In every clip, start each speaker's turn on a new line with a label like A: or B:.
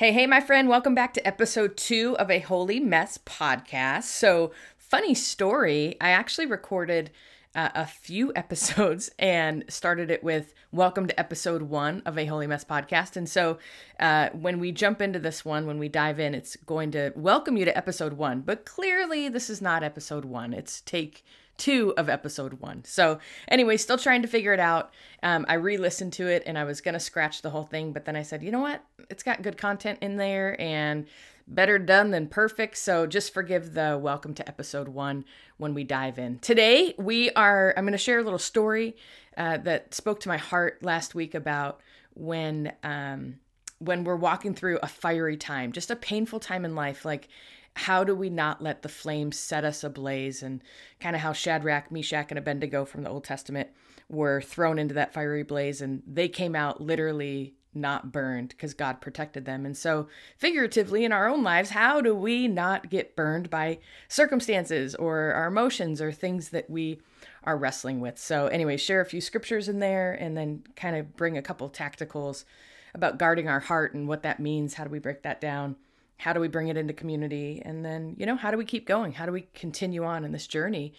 A: Hey, hey, my friend, welcome back to episode two of a Holy Mess podcast. So, funny story, I actually recorded uh, a few episodes and started it with welcome to episode one of a Holy Mess podcast. And so, uh, when we jump into this one, when we dive in, it's going to welcome you to episode one. But clearly, this is not episode one, it's take two of episode one. So, anyway, still trying to figure it out. Um, I re listened to it and I was going to scratch the whole thing, but then I said, you know what? It's got good content in there and better done than perfect. So, just forgive the welcome to episode one when we dive in. Today, we are, I'm going to share a little story uh, that spoke to my heart last week about when. Um, when we're walking through a fiery time, just a painful time in life, like how do we not let the flames set us ablaze? And kind of how Shadrach, Meshach, and Abednego from the Old Testament were thrown into that fiery blaze and they came out literally not burned because God protected them. And so, figuratively, in our own lives, how do we not get burned by circumstances or our emotions or things that we are wrestling with? So, anyway, share a few scriptures in there and then kind of bring a couple tacticals about guarding our heart and what that means. How do we break that down? How do we bring it into community? And then you know how do we keep going? How do we continue on in this journey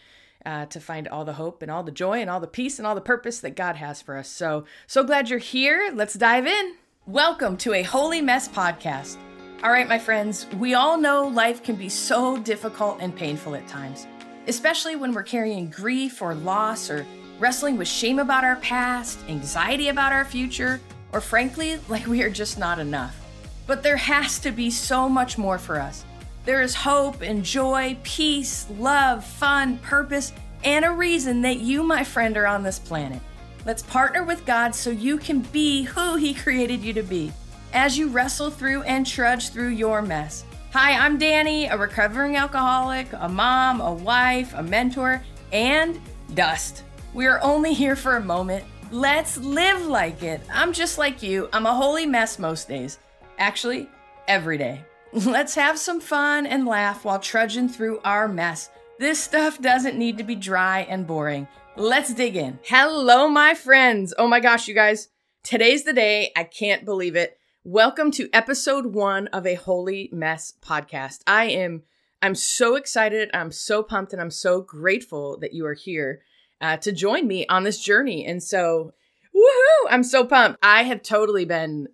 A: uh, to find all the hope and all the joy and all the peace and all the purpose that god has for us? So so glad you're here. Let's dive in. Welcome to a holy mess podcast. All right my friends we all know life can be so difficult and painful at times especially when we're carrying grief or loss or wrestling with shame about our past anxiety about our future or frankly like we are just not enough but there has to be so much more for us. There is hope and joy, peace, love, fun, purpose, and a reason that you, my friend, are on this planet. Let's partner with God so you can be who He created you to be as you wrestle through and trudge through your mess. Hi, I'm Dani, a recovering alcoholic, a mom, a wife, a mentor, and dust. We are only here for a moment. Let's live like it. I'm just like you, I'm a holy mess most days. Actually, every day. Let's have some fun and laugh while trudging through our mess. This stuff doesn't need to be dry and boring. Let's dig in. Hello, my friends. Oh my gosh, you guys. Today's the day. I can't believe it. Welcome to episode one of a Holy Mess podcast. I am. I'm so excited. I'm so pumped, and I'm so grateful that you are here uh, to join me on this journey. And so, woohoo! I'm so pumped. I have totally been.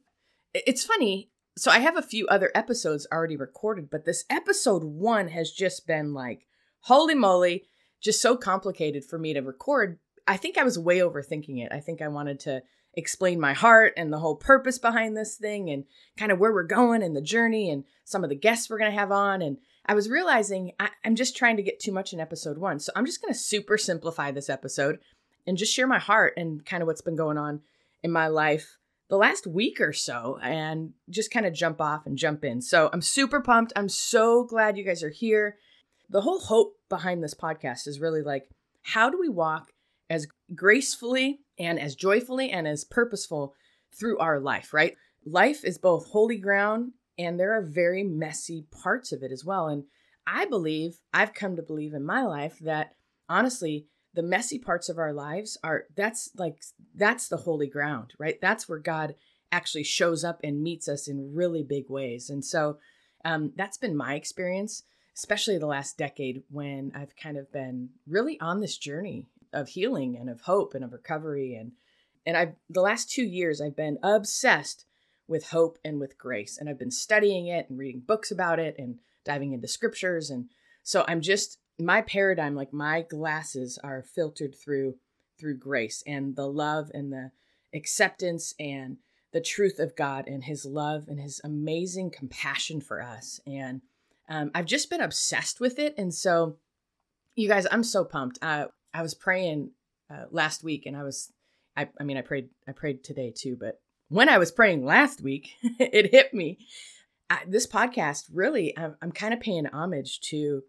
A: It's funny so I have a few other episodes already recorded, but this episode one has just been like, holy moly, just so complicated for me to record. I think I was way overthinking it. I think I wanted to explain my heart and the whole purpose behind this thing and kind of where we're going and the journey and some of the guests we're going to have on. And I was realizing I, am just trying to get too much in episode one. So I'm just going to super simplify this episode and just share my heart and kind of what's been going on in my life the last week or so and just kind of jump off and jump in. So I'm super pumped. I'm so glad you guys are here. The whole hope behind this podcast is really like, how do we walk as gracefully and as joyfully and as purposeful through our life, right? Life is both holy ground and there are very messy parts of it as well. And I believe, I've come to believe in my life that honestly, the messy parts of our lives are that's like that's the holy ground right? That's where god actually shows up and meets us in really big ways. And so um, that's been my experience especially the last decade when i've kind of been really on this journey of healing and of hope and of recovery. And and i've the last two years i've been obsessed with hope and with grace. And i've been studying it and reading books about it and diving into scriptures. And so i'm just my paradigm like my glasses are filtered through through grace and the love and the acceptance and the truth of God and his love and his amazing compassion for us. And um, I've just been obsessed with it. And so you guys I'm so pumped. Uh, I was praying uh, last week and I was I, I mean I prayed I prayed today too but when I was praying last week it hit me. I, this podcast really I'm, I'm kind of paying homage to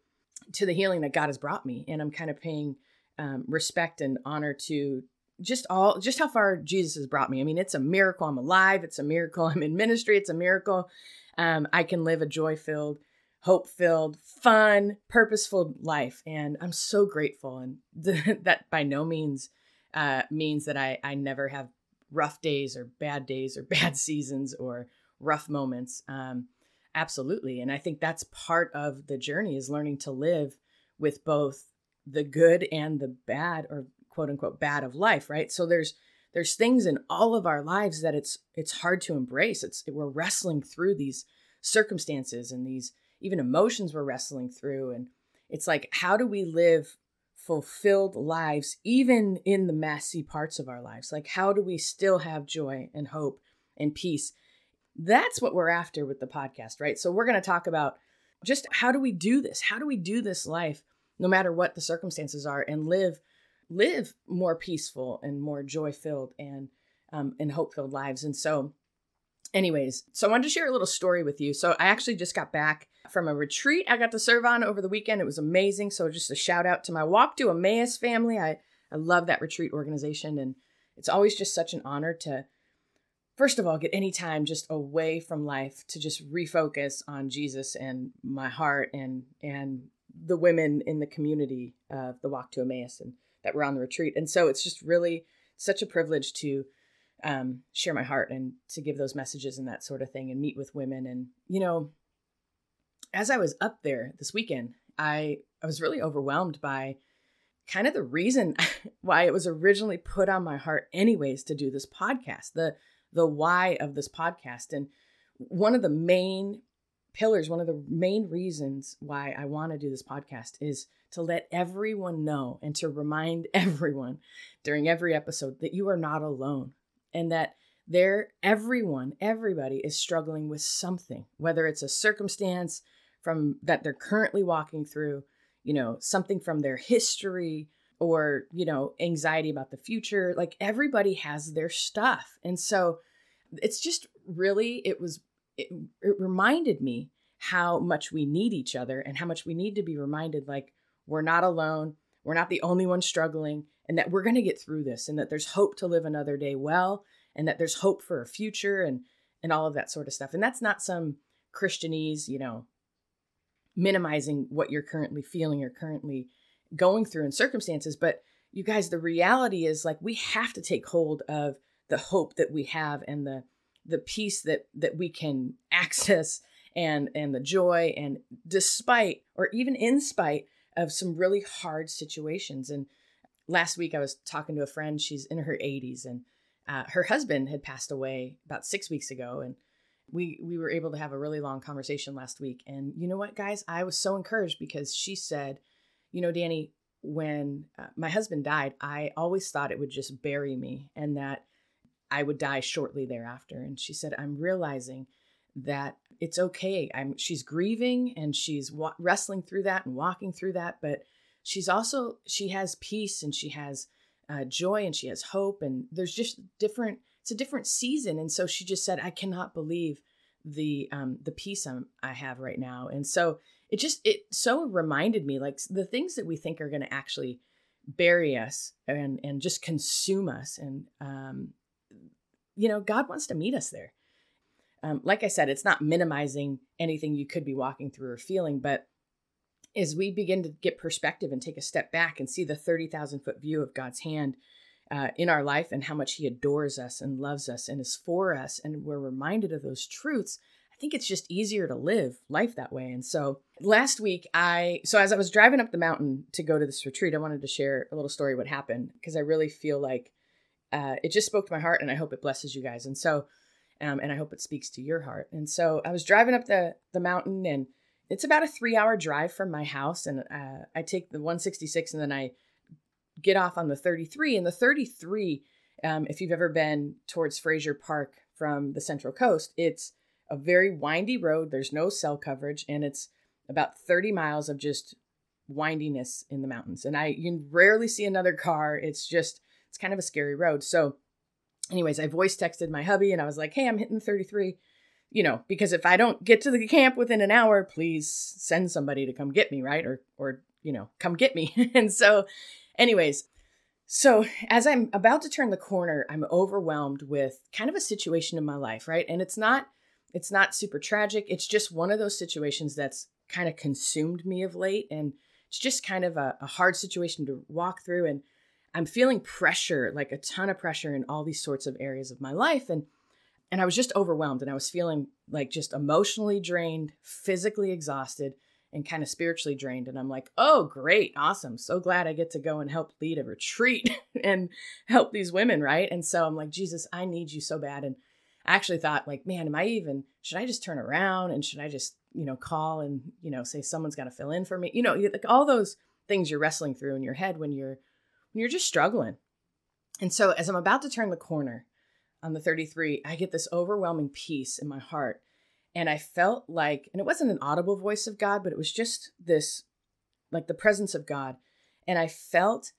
A: to the healing that God has brought me, and I'm kind of paying um, respect and honor to just all just how far Jesus has brought me. I mean, it's a miracle. I'm alive. It's a miracle. I'm in ministry. It's a miracle. Um, I can live a joy filled, hope filled, fun, purposeful life, and I'm so grateful. And th- that by no means uh, means that I I never have rough days or bad days or bad seasons or rough moments. Um, absolutely. And I think that's part of the journey is learning to live with both the good and the bad or quote unquote bad of life, right? So there's there's things in all of our lives that it's it's hard to embrace. It's we're wrestling through these circumstances and these even emotions we're wrestling through and it's like how do we live fulfilled lives even in the messy parts of our lives? Like how do we still have joy and hope and peace? That's what we're after with the podcast, right? So we're going to talk about just how do we do this? How do we do this life no matter what the circumstances are and live live more peaceful and more joy filled and um, and hope filled lives. And so, anyways, so I wanted to share a little story with you. So I actually just got back from a retreat I got to serve on over the weekend. It was amazing. So just a shout out to my Walk to Emmaus family. I I love that retreat organization, and it's always just such an honor to. First of all, get any time just away from life to just refocus on Jesus and my heart and and the women in the community of the Walk to Emmaus and that were on the retreat. And so it's just really such a privilege to um, share my heart and to give those messages and that sort of thing and meet with women. And, you know, as I was up there this weekend, I, I was really overwhelmed by kind of the reason why it was originally put on my heart anyways to do this podcast, the the why of this podcast. And one of the main pillars, one of the main reasons why I want to do this podcast is to let everyone know and to remind everyone during every episode that you are not alone and that there everyone everybody is struggling with something whether it's a circumstance from that they're currently walking through you know something from their history or you know anxiety about the future like everybody has their stuff. And so it's just really it was it, it reminded me how much we need each other and how much we need to be reminded like we're not alone we're not the only ones struggling and that we're going to get through this and that there's hope to live another day well and that there's hope for a future and and all of that sort of stuff. And that's not some christianese you know minimizing what you're currently feeling or currently going through in circumstances but you guys the reality is like we have to take hold of the hope that we have and the the peace that that we can access and and the joy and despite or even in spite of some really hard situations. And last week i was talking to a friend. She's in her 80s and uh, her husband had passed away about six weeks ago. And we we were able to have a really long conversation last week. And you know what guys? I was so encouraged because she said you know Dani when uh, my husband died i always thought it would just bury me and that I would die shortly thereafter. And she said, I'm realizing that it's okay. I'm she's grieving and she's wa- wrestling through that and walking through that, but she's also she has peace and she has uh, joy and she has hope and there's just different. It's a different season, and so she just said, "I cannot believe the um, the peace I'm, I have right now." And so it just it so reminded me like the things that we think are going to actually bury us and and just consume us and um, you know, God wants to meet us there. Um, like I said, it's not minimizing anything you could be walking through or feeling, but as we begin to get perspective and take a step back and see the 30,000 foot view of God's hand uh, in our life and how much He adores us and loves us and is for us, and we're reminded of those truths, I think it's just easier to live life that way. And so last week, I, so as I was driving up the mountain to go to this retreat, I wanted to share a little story what happened because I really feel like uh, it just spoke to my heart and I hope it blesses you guys. And so, um, and I hope it speaks to your heart. And so I was driving up the, the mountain and it's about a three hour drive from my house. And uh, I take the 166 and then I get off on the 33. And the 33, um, if you've ever been towards Frazier Park from the Central Coast, it's a very windy road. There's no cell coverage and it's about 30 miles of just windiness in the mountains. And I, you rarely see another car. It's just, it's kind of a scary road. So, anyways, I voice texted my hubby and I was like, hey, I'm hitting 33. You know, because if I don't get to the camp within an hour, please send somebody to come get me, right? Or, or, you know, come get me. and so, anyways, so as I'm about to turn the corner, I'm overwhelmed with kind of a situation in my life, right? And it's not, it's not super tragic. It's just one of those situations that's kind of consumed me of late. And it's just kind of a, a hard situation to walk through. And I'm feeling pressure, like a ton of pressure in all these sorts of areas of my life. And and I was just overwhelmed and I was feeling like just emotionally drained, physically exhausted, and kind of spiritually drained. And I'm like, oh, great, awesome. So glad I get to go and help lead a retreat and help these women, right? And so I'm like, Jesus, I need you so bad. And Actually thought, like, man, am I even, should I just turn around and should I just, you know, call and, you know, say someone's got to fill in for me? You know, like all those things you're wrestling through in your head when you're, when you're just struggling. And so as I'm about to turn the corner on the 33, I get this overwhelming peace in my heart and I felt like, and it wasn't an audible voice of God, but it was just this, like the presence of God. And I felt,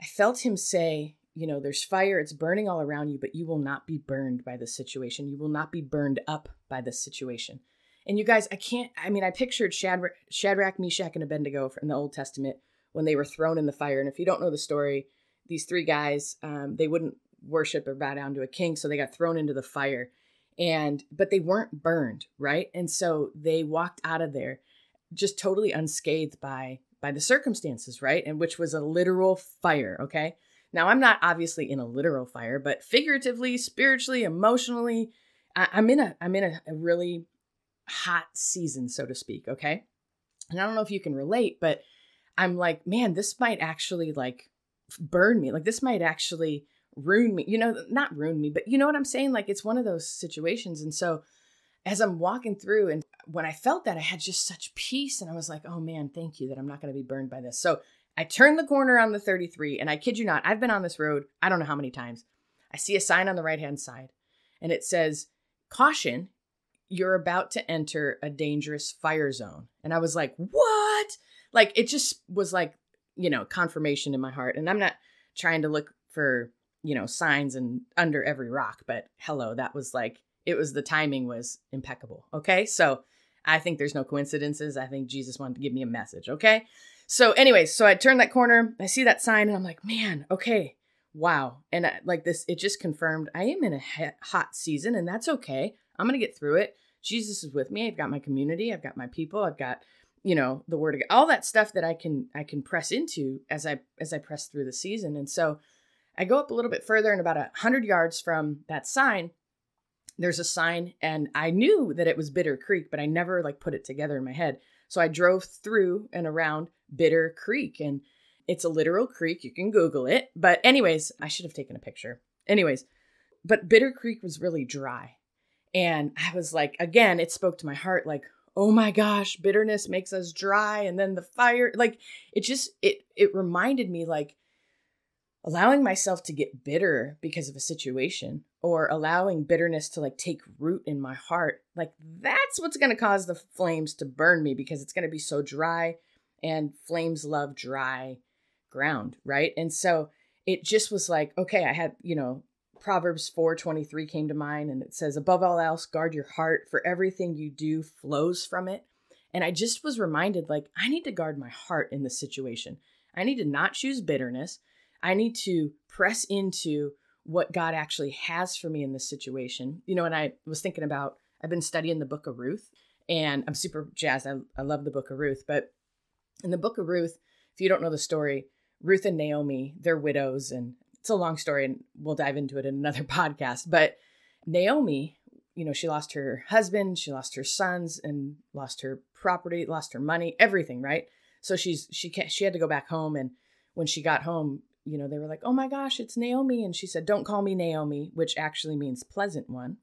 A: I felt Him say, you know, there's fire, it's burning all around you, but you will not be burned by the situation. You will not be burned up by the situation. And you guys, I can't, I mean, I pictured Shadrach, Shadrach Meshach, and Abednego in the Old Testament when they were thrown in the fire. And if you don't know the story, these three guys, um, they wouldn't worship or bow down to a king, so they got thrown into the fire and but they weren't burned right and so they walked out of there just totally unscathed by by the circumstances right and which was a literal fire okay now i'm not obviously in a literal fire but figuratively spiritually emotionally I, am in a i'm in a, a really hot season so to speak okay and i don't know if you can relate but i'm like man this might actually like burn me like this might actually ruin me, you know, not ruin me, but you know what I'm saying? Like it's one of those situations. And so as I'm walking through and when I felt that, I had just such peace and I was like, oh man, thank you that I'm not going to be burned by this. So I turned the corner on the 33 and I kid you not, I've been on this road, I don't know how many times. I see a sign on the right hand side and it says, caution, you're about to enter a dangerous fire zone. And I was like, what? Like it just was like, you know, confirmation in my heart. And I'm not trying to look for you know, signs and under every rock, but hello, that was like it was the timing was impeccable. Okay? So, I think there's no coincidences. I think Jesus wanted to give me a message, okay? So, anyways, so I turn that corner, I see that sign and I'm like, "Man, okay. Wow." And I, like this it just confirmed I am in a hot season and that's okay. I'm going to get through it. Jesus is with me. I've got my community, I've got my people, I've got you know the word of God, all that stuff that I can I can press into as I as I press through the season. And so I go up a little bit further and about a hundred yards from that sign, there's a sign and I knew that it was Bitter Creek, but I never like put it together in my head. So I drove through and around Bitter Creek and it's a literal creek. You can Google it. But anyways, I should have taken a picture. Anyways, but Bitter Creek was really dry. And I was like, again, it spoke to my heart like, oh my gosh, bitterness makes us dry. And then the fire, like it just, it, it reminded me like, allowing myself to get bitter because of a situation or allowing bitterness to like take root in my heart like that's what's going to cause the flames to burn me because it's going to be so dry and flames love dry ground right? And so it just was like okay i had you know proverbs 4:23 came to mind and it says above all else guard your heart for everything you do flows from it. And i just was reminded like i need to guard my heart in this situation. I need to not choose bitterness I need to press into what God actually has for me in this situation. You know, and I was thinking about, I've been studying the book of Ruth and I'm super jazzed. I, I love the book of Ruth. But in the book of Ruth, if you don't know the story, Ruth and Naomi, they're widows. And it's a long story and we'll dive into it in another podcast. But Naomi, you know, she lost her husband, she lost her sons, and lost her property, lost her money, everything, right? So she's she can't she had to go back home and when she got home, you know, they were like, oh my gosh, it's Naomi. And she said, don't call me Naomi, which actually means pleasant one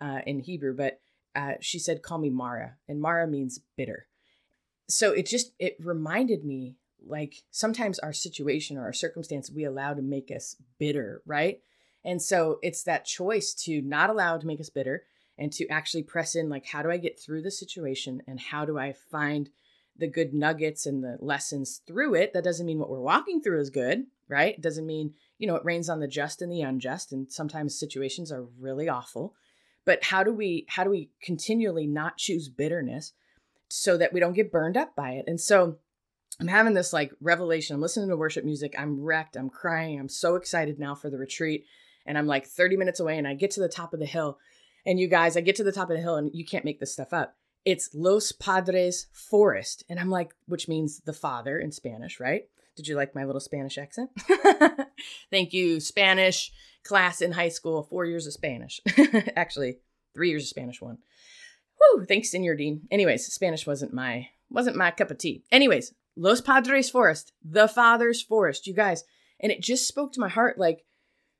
A: uh, in Hebrew. But uh, she said, call me Mara. And Mara means bitter. So it just, it reminded me like sometimes our situation or our circumstance we allow to make us bitter, right? And so it's that choice to not allow to make us bitter and to actually press in like, how do I get through the situation and how do I find the good nuggets and the lessons through it? That doesn't mean what we're walking through is good, right? It doesn't mean, you know, it rains on the just and the unjust and sometimes situations are really awful. But how do we how do we continually not choose bitterness so that we don't get burned up by it? And so I'm having this like revelation. I'm listening to worship music. I'm wrecked. I'm crying. I'm so excited now for the retreat. And I'm like 30 minutes away and I get to the top of the hill. And you guys, I get to the top of the hill and you can't make this stuff up. It's Los Padres Forest. And I'm like, which means the father in Spanish, right? Did you like my little Spanish accent? Thank you, Spanish class in high school, four years of Spanish. Actually, three years of Spanish one. Whew, thanks, Senor Dean. Anyways, Spanish wasn't my wasn't my cup of tea. Anyways, Los Padres Forest, the Father's Forest, you guys. And it just spoke to my heart like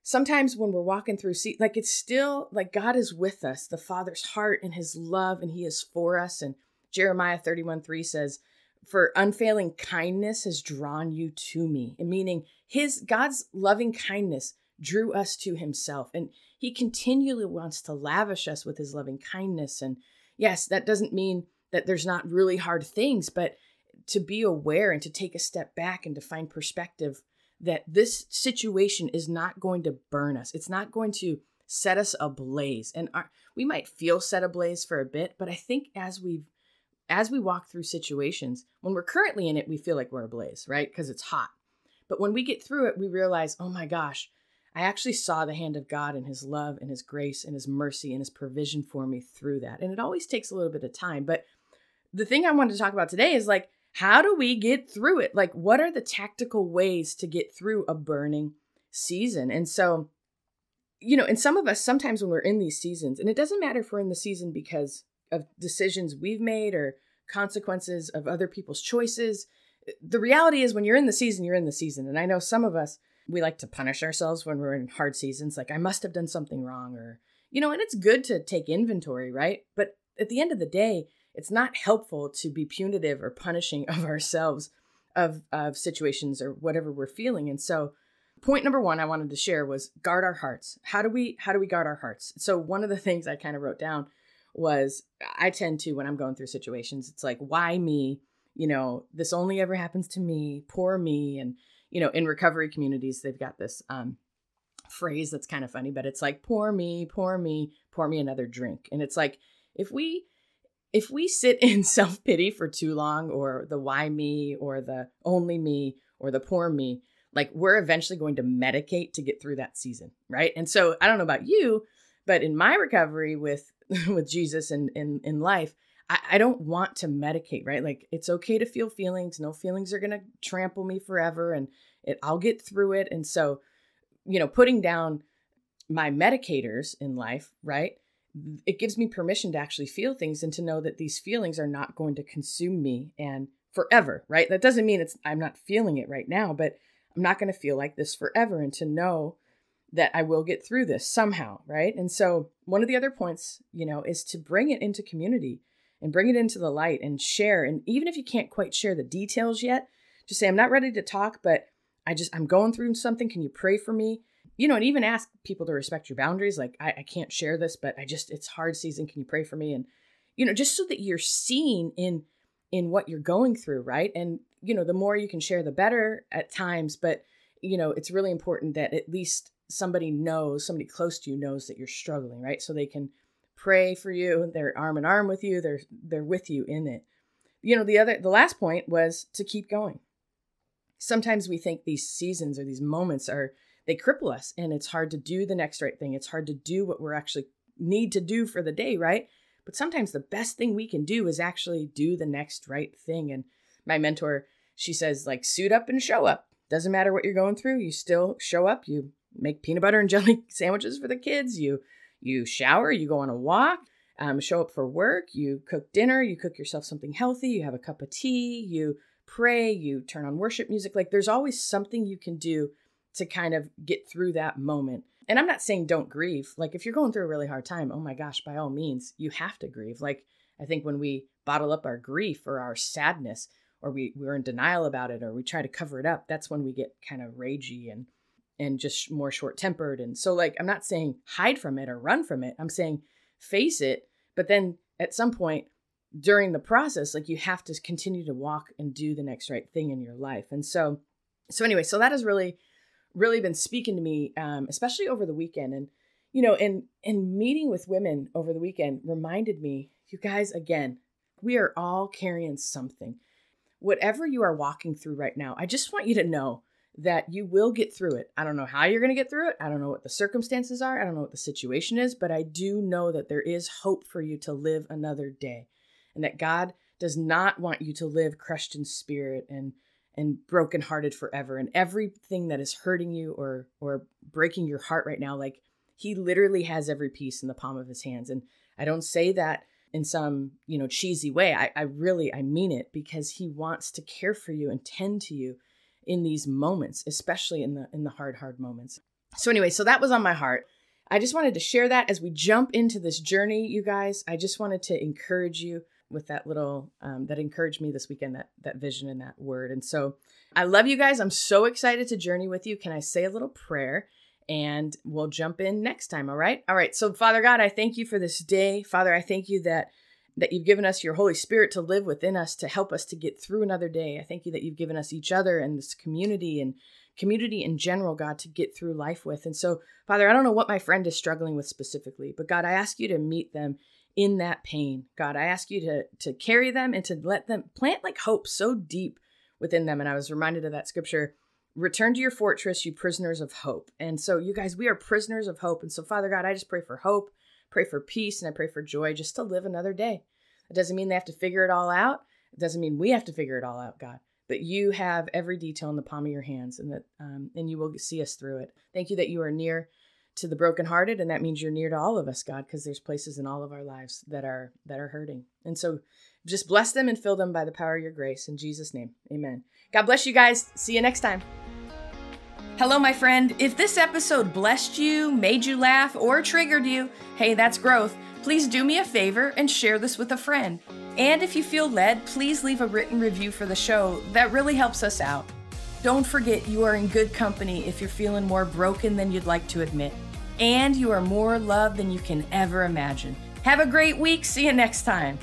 A: sometimes when we're walking through see like it's still like God is with us, the Father's heart and his love, and he is for us. And Jeremiah 31 3 says, For unfailing kindness has drawn you to me. And meaning his God's loving kindness drew us to himself. And he continually wants to lavish us with his loving kindness. And yes, that doesn't mean that there's not really hard things, but to be aware and to take a step back and to find perspective that this situation is not going to burn us. It's not going to set us ablaze. And our, we might feel set ablaze for a bit, but I think as we as we walk through situations, when we're currently in it, we feel like we're ablaze, right? Because it's hot. But when we get through it, we realize, oh my gosh, I actually saw the hand of God and His love and His grace and His mercy and His provision for me through that. And it always takes a little bit of time. But the thing I wanted to talk about today is like, how do we get through it? Like, what are the tactical ways to get through a burning season? And so, you know, and some of us, sometimes when we're in these seasons, and it doesn't matter if we're in the season because of decisions we've made or consequences of other people's choices. The reality is, when you're in the season, you're in the season. And I know some of us, we like to punish ourselves when we're in hard seasons, like, I must have done something wrong, or, you know, and it's good to take inventory, right? But at the end of the day, it's not helpful to be punitive or punishing of ourselves of of situations or whatever we're feeling and so point number one i wanted to share was guard our hearts how do we how do we guard our hearts so one of the things i kind of wrote down was i tend to when i'm going through situations it's like why me? You know this only ever happens to me poor me. And you know in recovery communities they've got this um phrase that's kind of funny but it's like poor me poor me pour me another drink. And it's like if we if we sit in self pity for too long, or the why me, or the only me, or the poor me, like we're eventually going to medicate to get through that season, right? And so I don't know about you, but in my recovery with with Jesus and in, in life, I, I don't want to medicate, right? Like it's okay to feel feelings. No feelings are gonna trample me forever, and it I'll get through it. And so, you know, putting down my medicators in life, right? it gives me permission to actually feel things and to know that these feelings are not going to consume me and forever, right? That doesn't mean it's I'm not feeling it right now, but I'm not going to feel like this forever and to know that I will get through this somehow, right? And so one of the other points, you know, is to bring it into community and bring it into the light and share and even if you can't quite share the details yet, just say I'm not ready to talk, but I just I'm going through something, can you pray for me? you know, and even ask people to respect your boundaries. Like, I, I can't share this, but I just, it's hard season. Can you pray for me? And, you know, just so that you're seen in, in what you're going through. Right. And, you know, the more you can share, the better at times. But, you know, it's really important that at least somebody knows, somebody close to you knows that you're struggling. Right. So they can pray for you. They're arm in arm with you. They're, they're with you in it. You know, the other, the last point was to keep going. Sometimes we think these seasons or these moments are, they cripple us and it's hard to do the next right thing. It's hard to do what we're actually need to do for the day, right? But sometimes the best thing we can do is actually do the next right thing. And my mentor, she says, like, suit up and show up. Doesn't matter what you're going through, you still show up. You make peanut butter and jelly sandwiches for the kids. You you shower, you go on a walk, um, show up for work, you cook dinner, you cook yourself something healthy, you have a cup of tea, you pray, you turn on worship music. Like there's always something you can do to kind of get through that moment. And I'm not saying don't grieve. Like if you're going through a really hard time, oh my gosh, by all means, you have to grieve. Like I think when we bottle up our grief or our sadness or we we're in denial about it or we try to cover it up, that's when we get kind of ragey and and just more short-tempered. And so like I'm not saying hide from it or run from it. I'm saying face it, but then at some point during the process like you have to continue to walk and do the next right thing in your life. And so so anyway, so that has really really been speaking to me, um, especially over the weekend. And, you know, and, and meeting with women over the weekend reminded me, you guys, again, we are all carrying something. Whatever you are walking through right now, I just want you to know that you will get through it. I don't know how you're going to get through it. I don't know what the circumstances are. I don't know what the situation is, but I do know that there is hope for you to live another day and that God does not want you to live crushed in spirit and and brokenhearted forever and everything that is hurting you or or breaking your heart right now like he literally has every piece in the palm of his hands and i don't say that in some you know cheesy way I, I really i mean it because he wants to care for you and tend to you in these moments especially in the in the hard hard moments. So anyway so that was on my heart. I just wanted to share that as we jump into this journey you guys. I just wanted to encourage you with that little um, that encouraged me this weekend that that vision and that word. And so i love you guys. I'm so excited to journey with you. Can i say a little prayer? And we'll jump in next time all right? All right so father god i thank you for this day. Father i thank you that that you've given us your holy spirit to live within us to help us to get through another day i thank you that you've given us each other and this community and community in general god to get through life with and so father i don't know what my friend is struggling with specifically but god i ask you to meet them in that pain. God, I ask you to to carry them and to let them plant like hope so deep within them. And I was reminded of that scripture, return to your fortress, you prisoners of hope. And so you guys, we are prisoners of hope. And so Father God, I just pray for hope, pray for peace, and I pray for joy just to live another day. It doesn't mean they have to figure it all out. It doesn't mean we have to figure it all out, God. But you have every detail in the palm of your hands, and that, um, and you will see us through it. Thank you that you are near to the brokenhearted and that means you're near to all of us god because there's places in all of our lives that are that are hurting and so just bless them and fill them by the power of your grace in jesus name amen god bless you guys see you next time hello my friend if this episode blessed you made you laugh or triggered you hey that's growth please do me a favor and share this with a friend and if you feel led please leave a written review for the show that really helps us out don't forget you are in good company if you're feeling more broken than you'd like to admit and you are more loved than you can ever imagine. Have a great week. See you next time.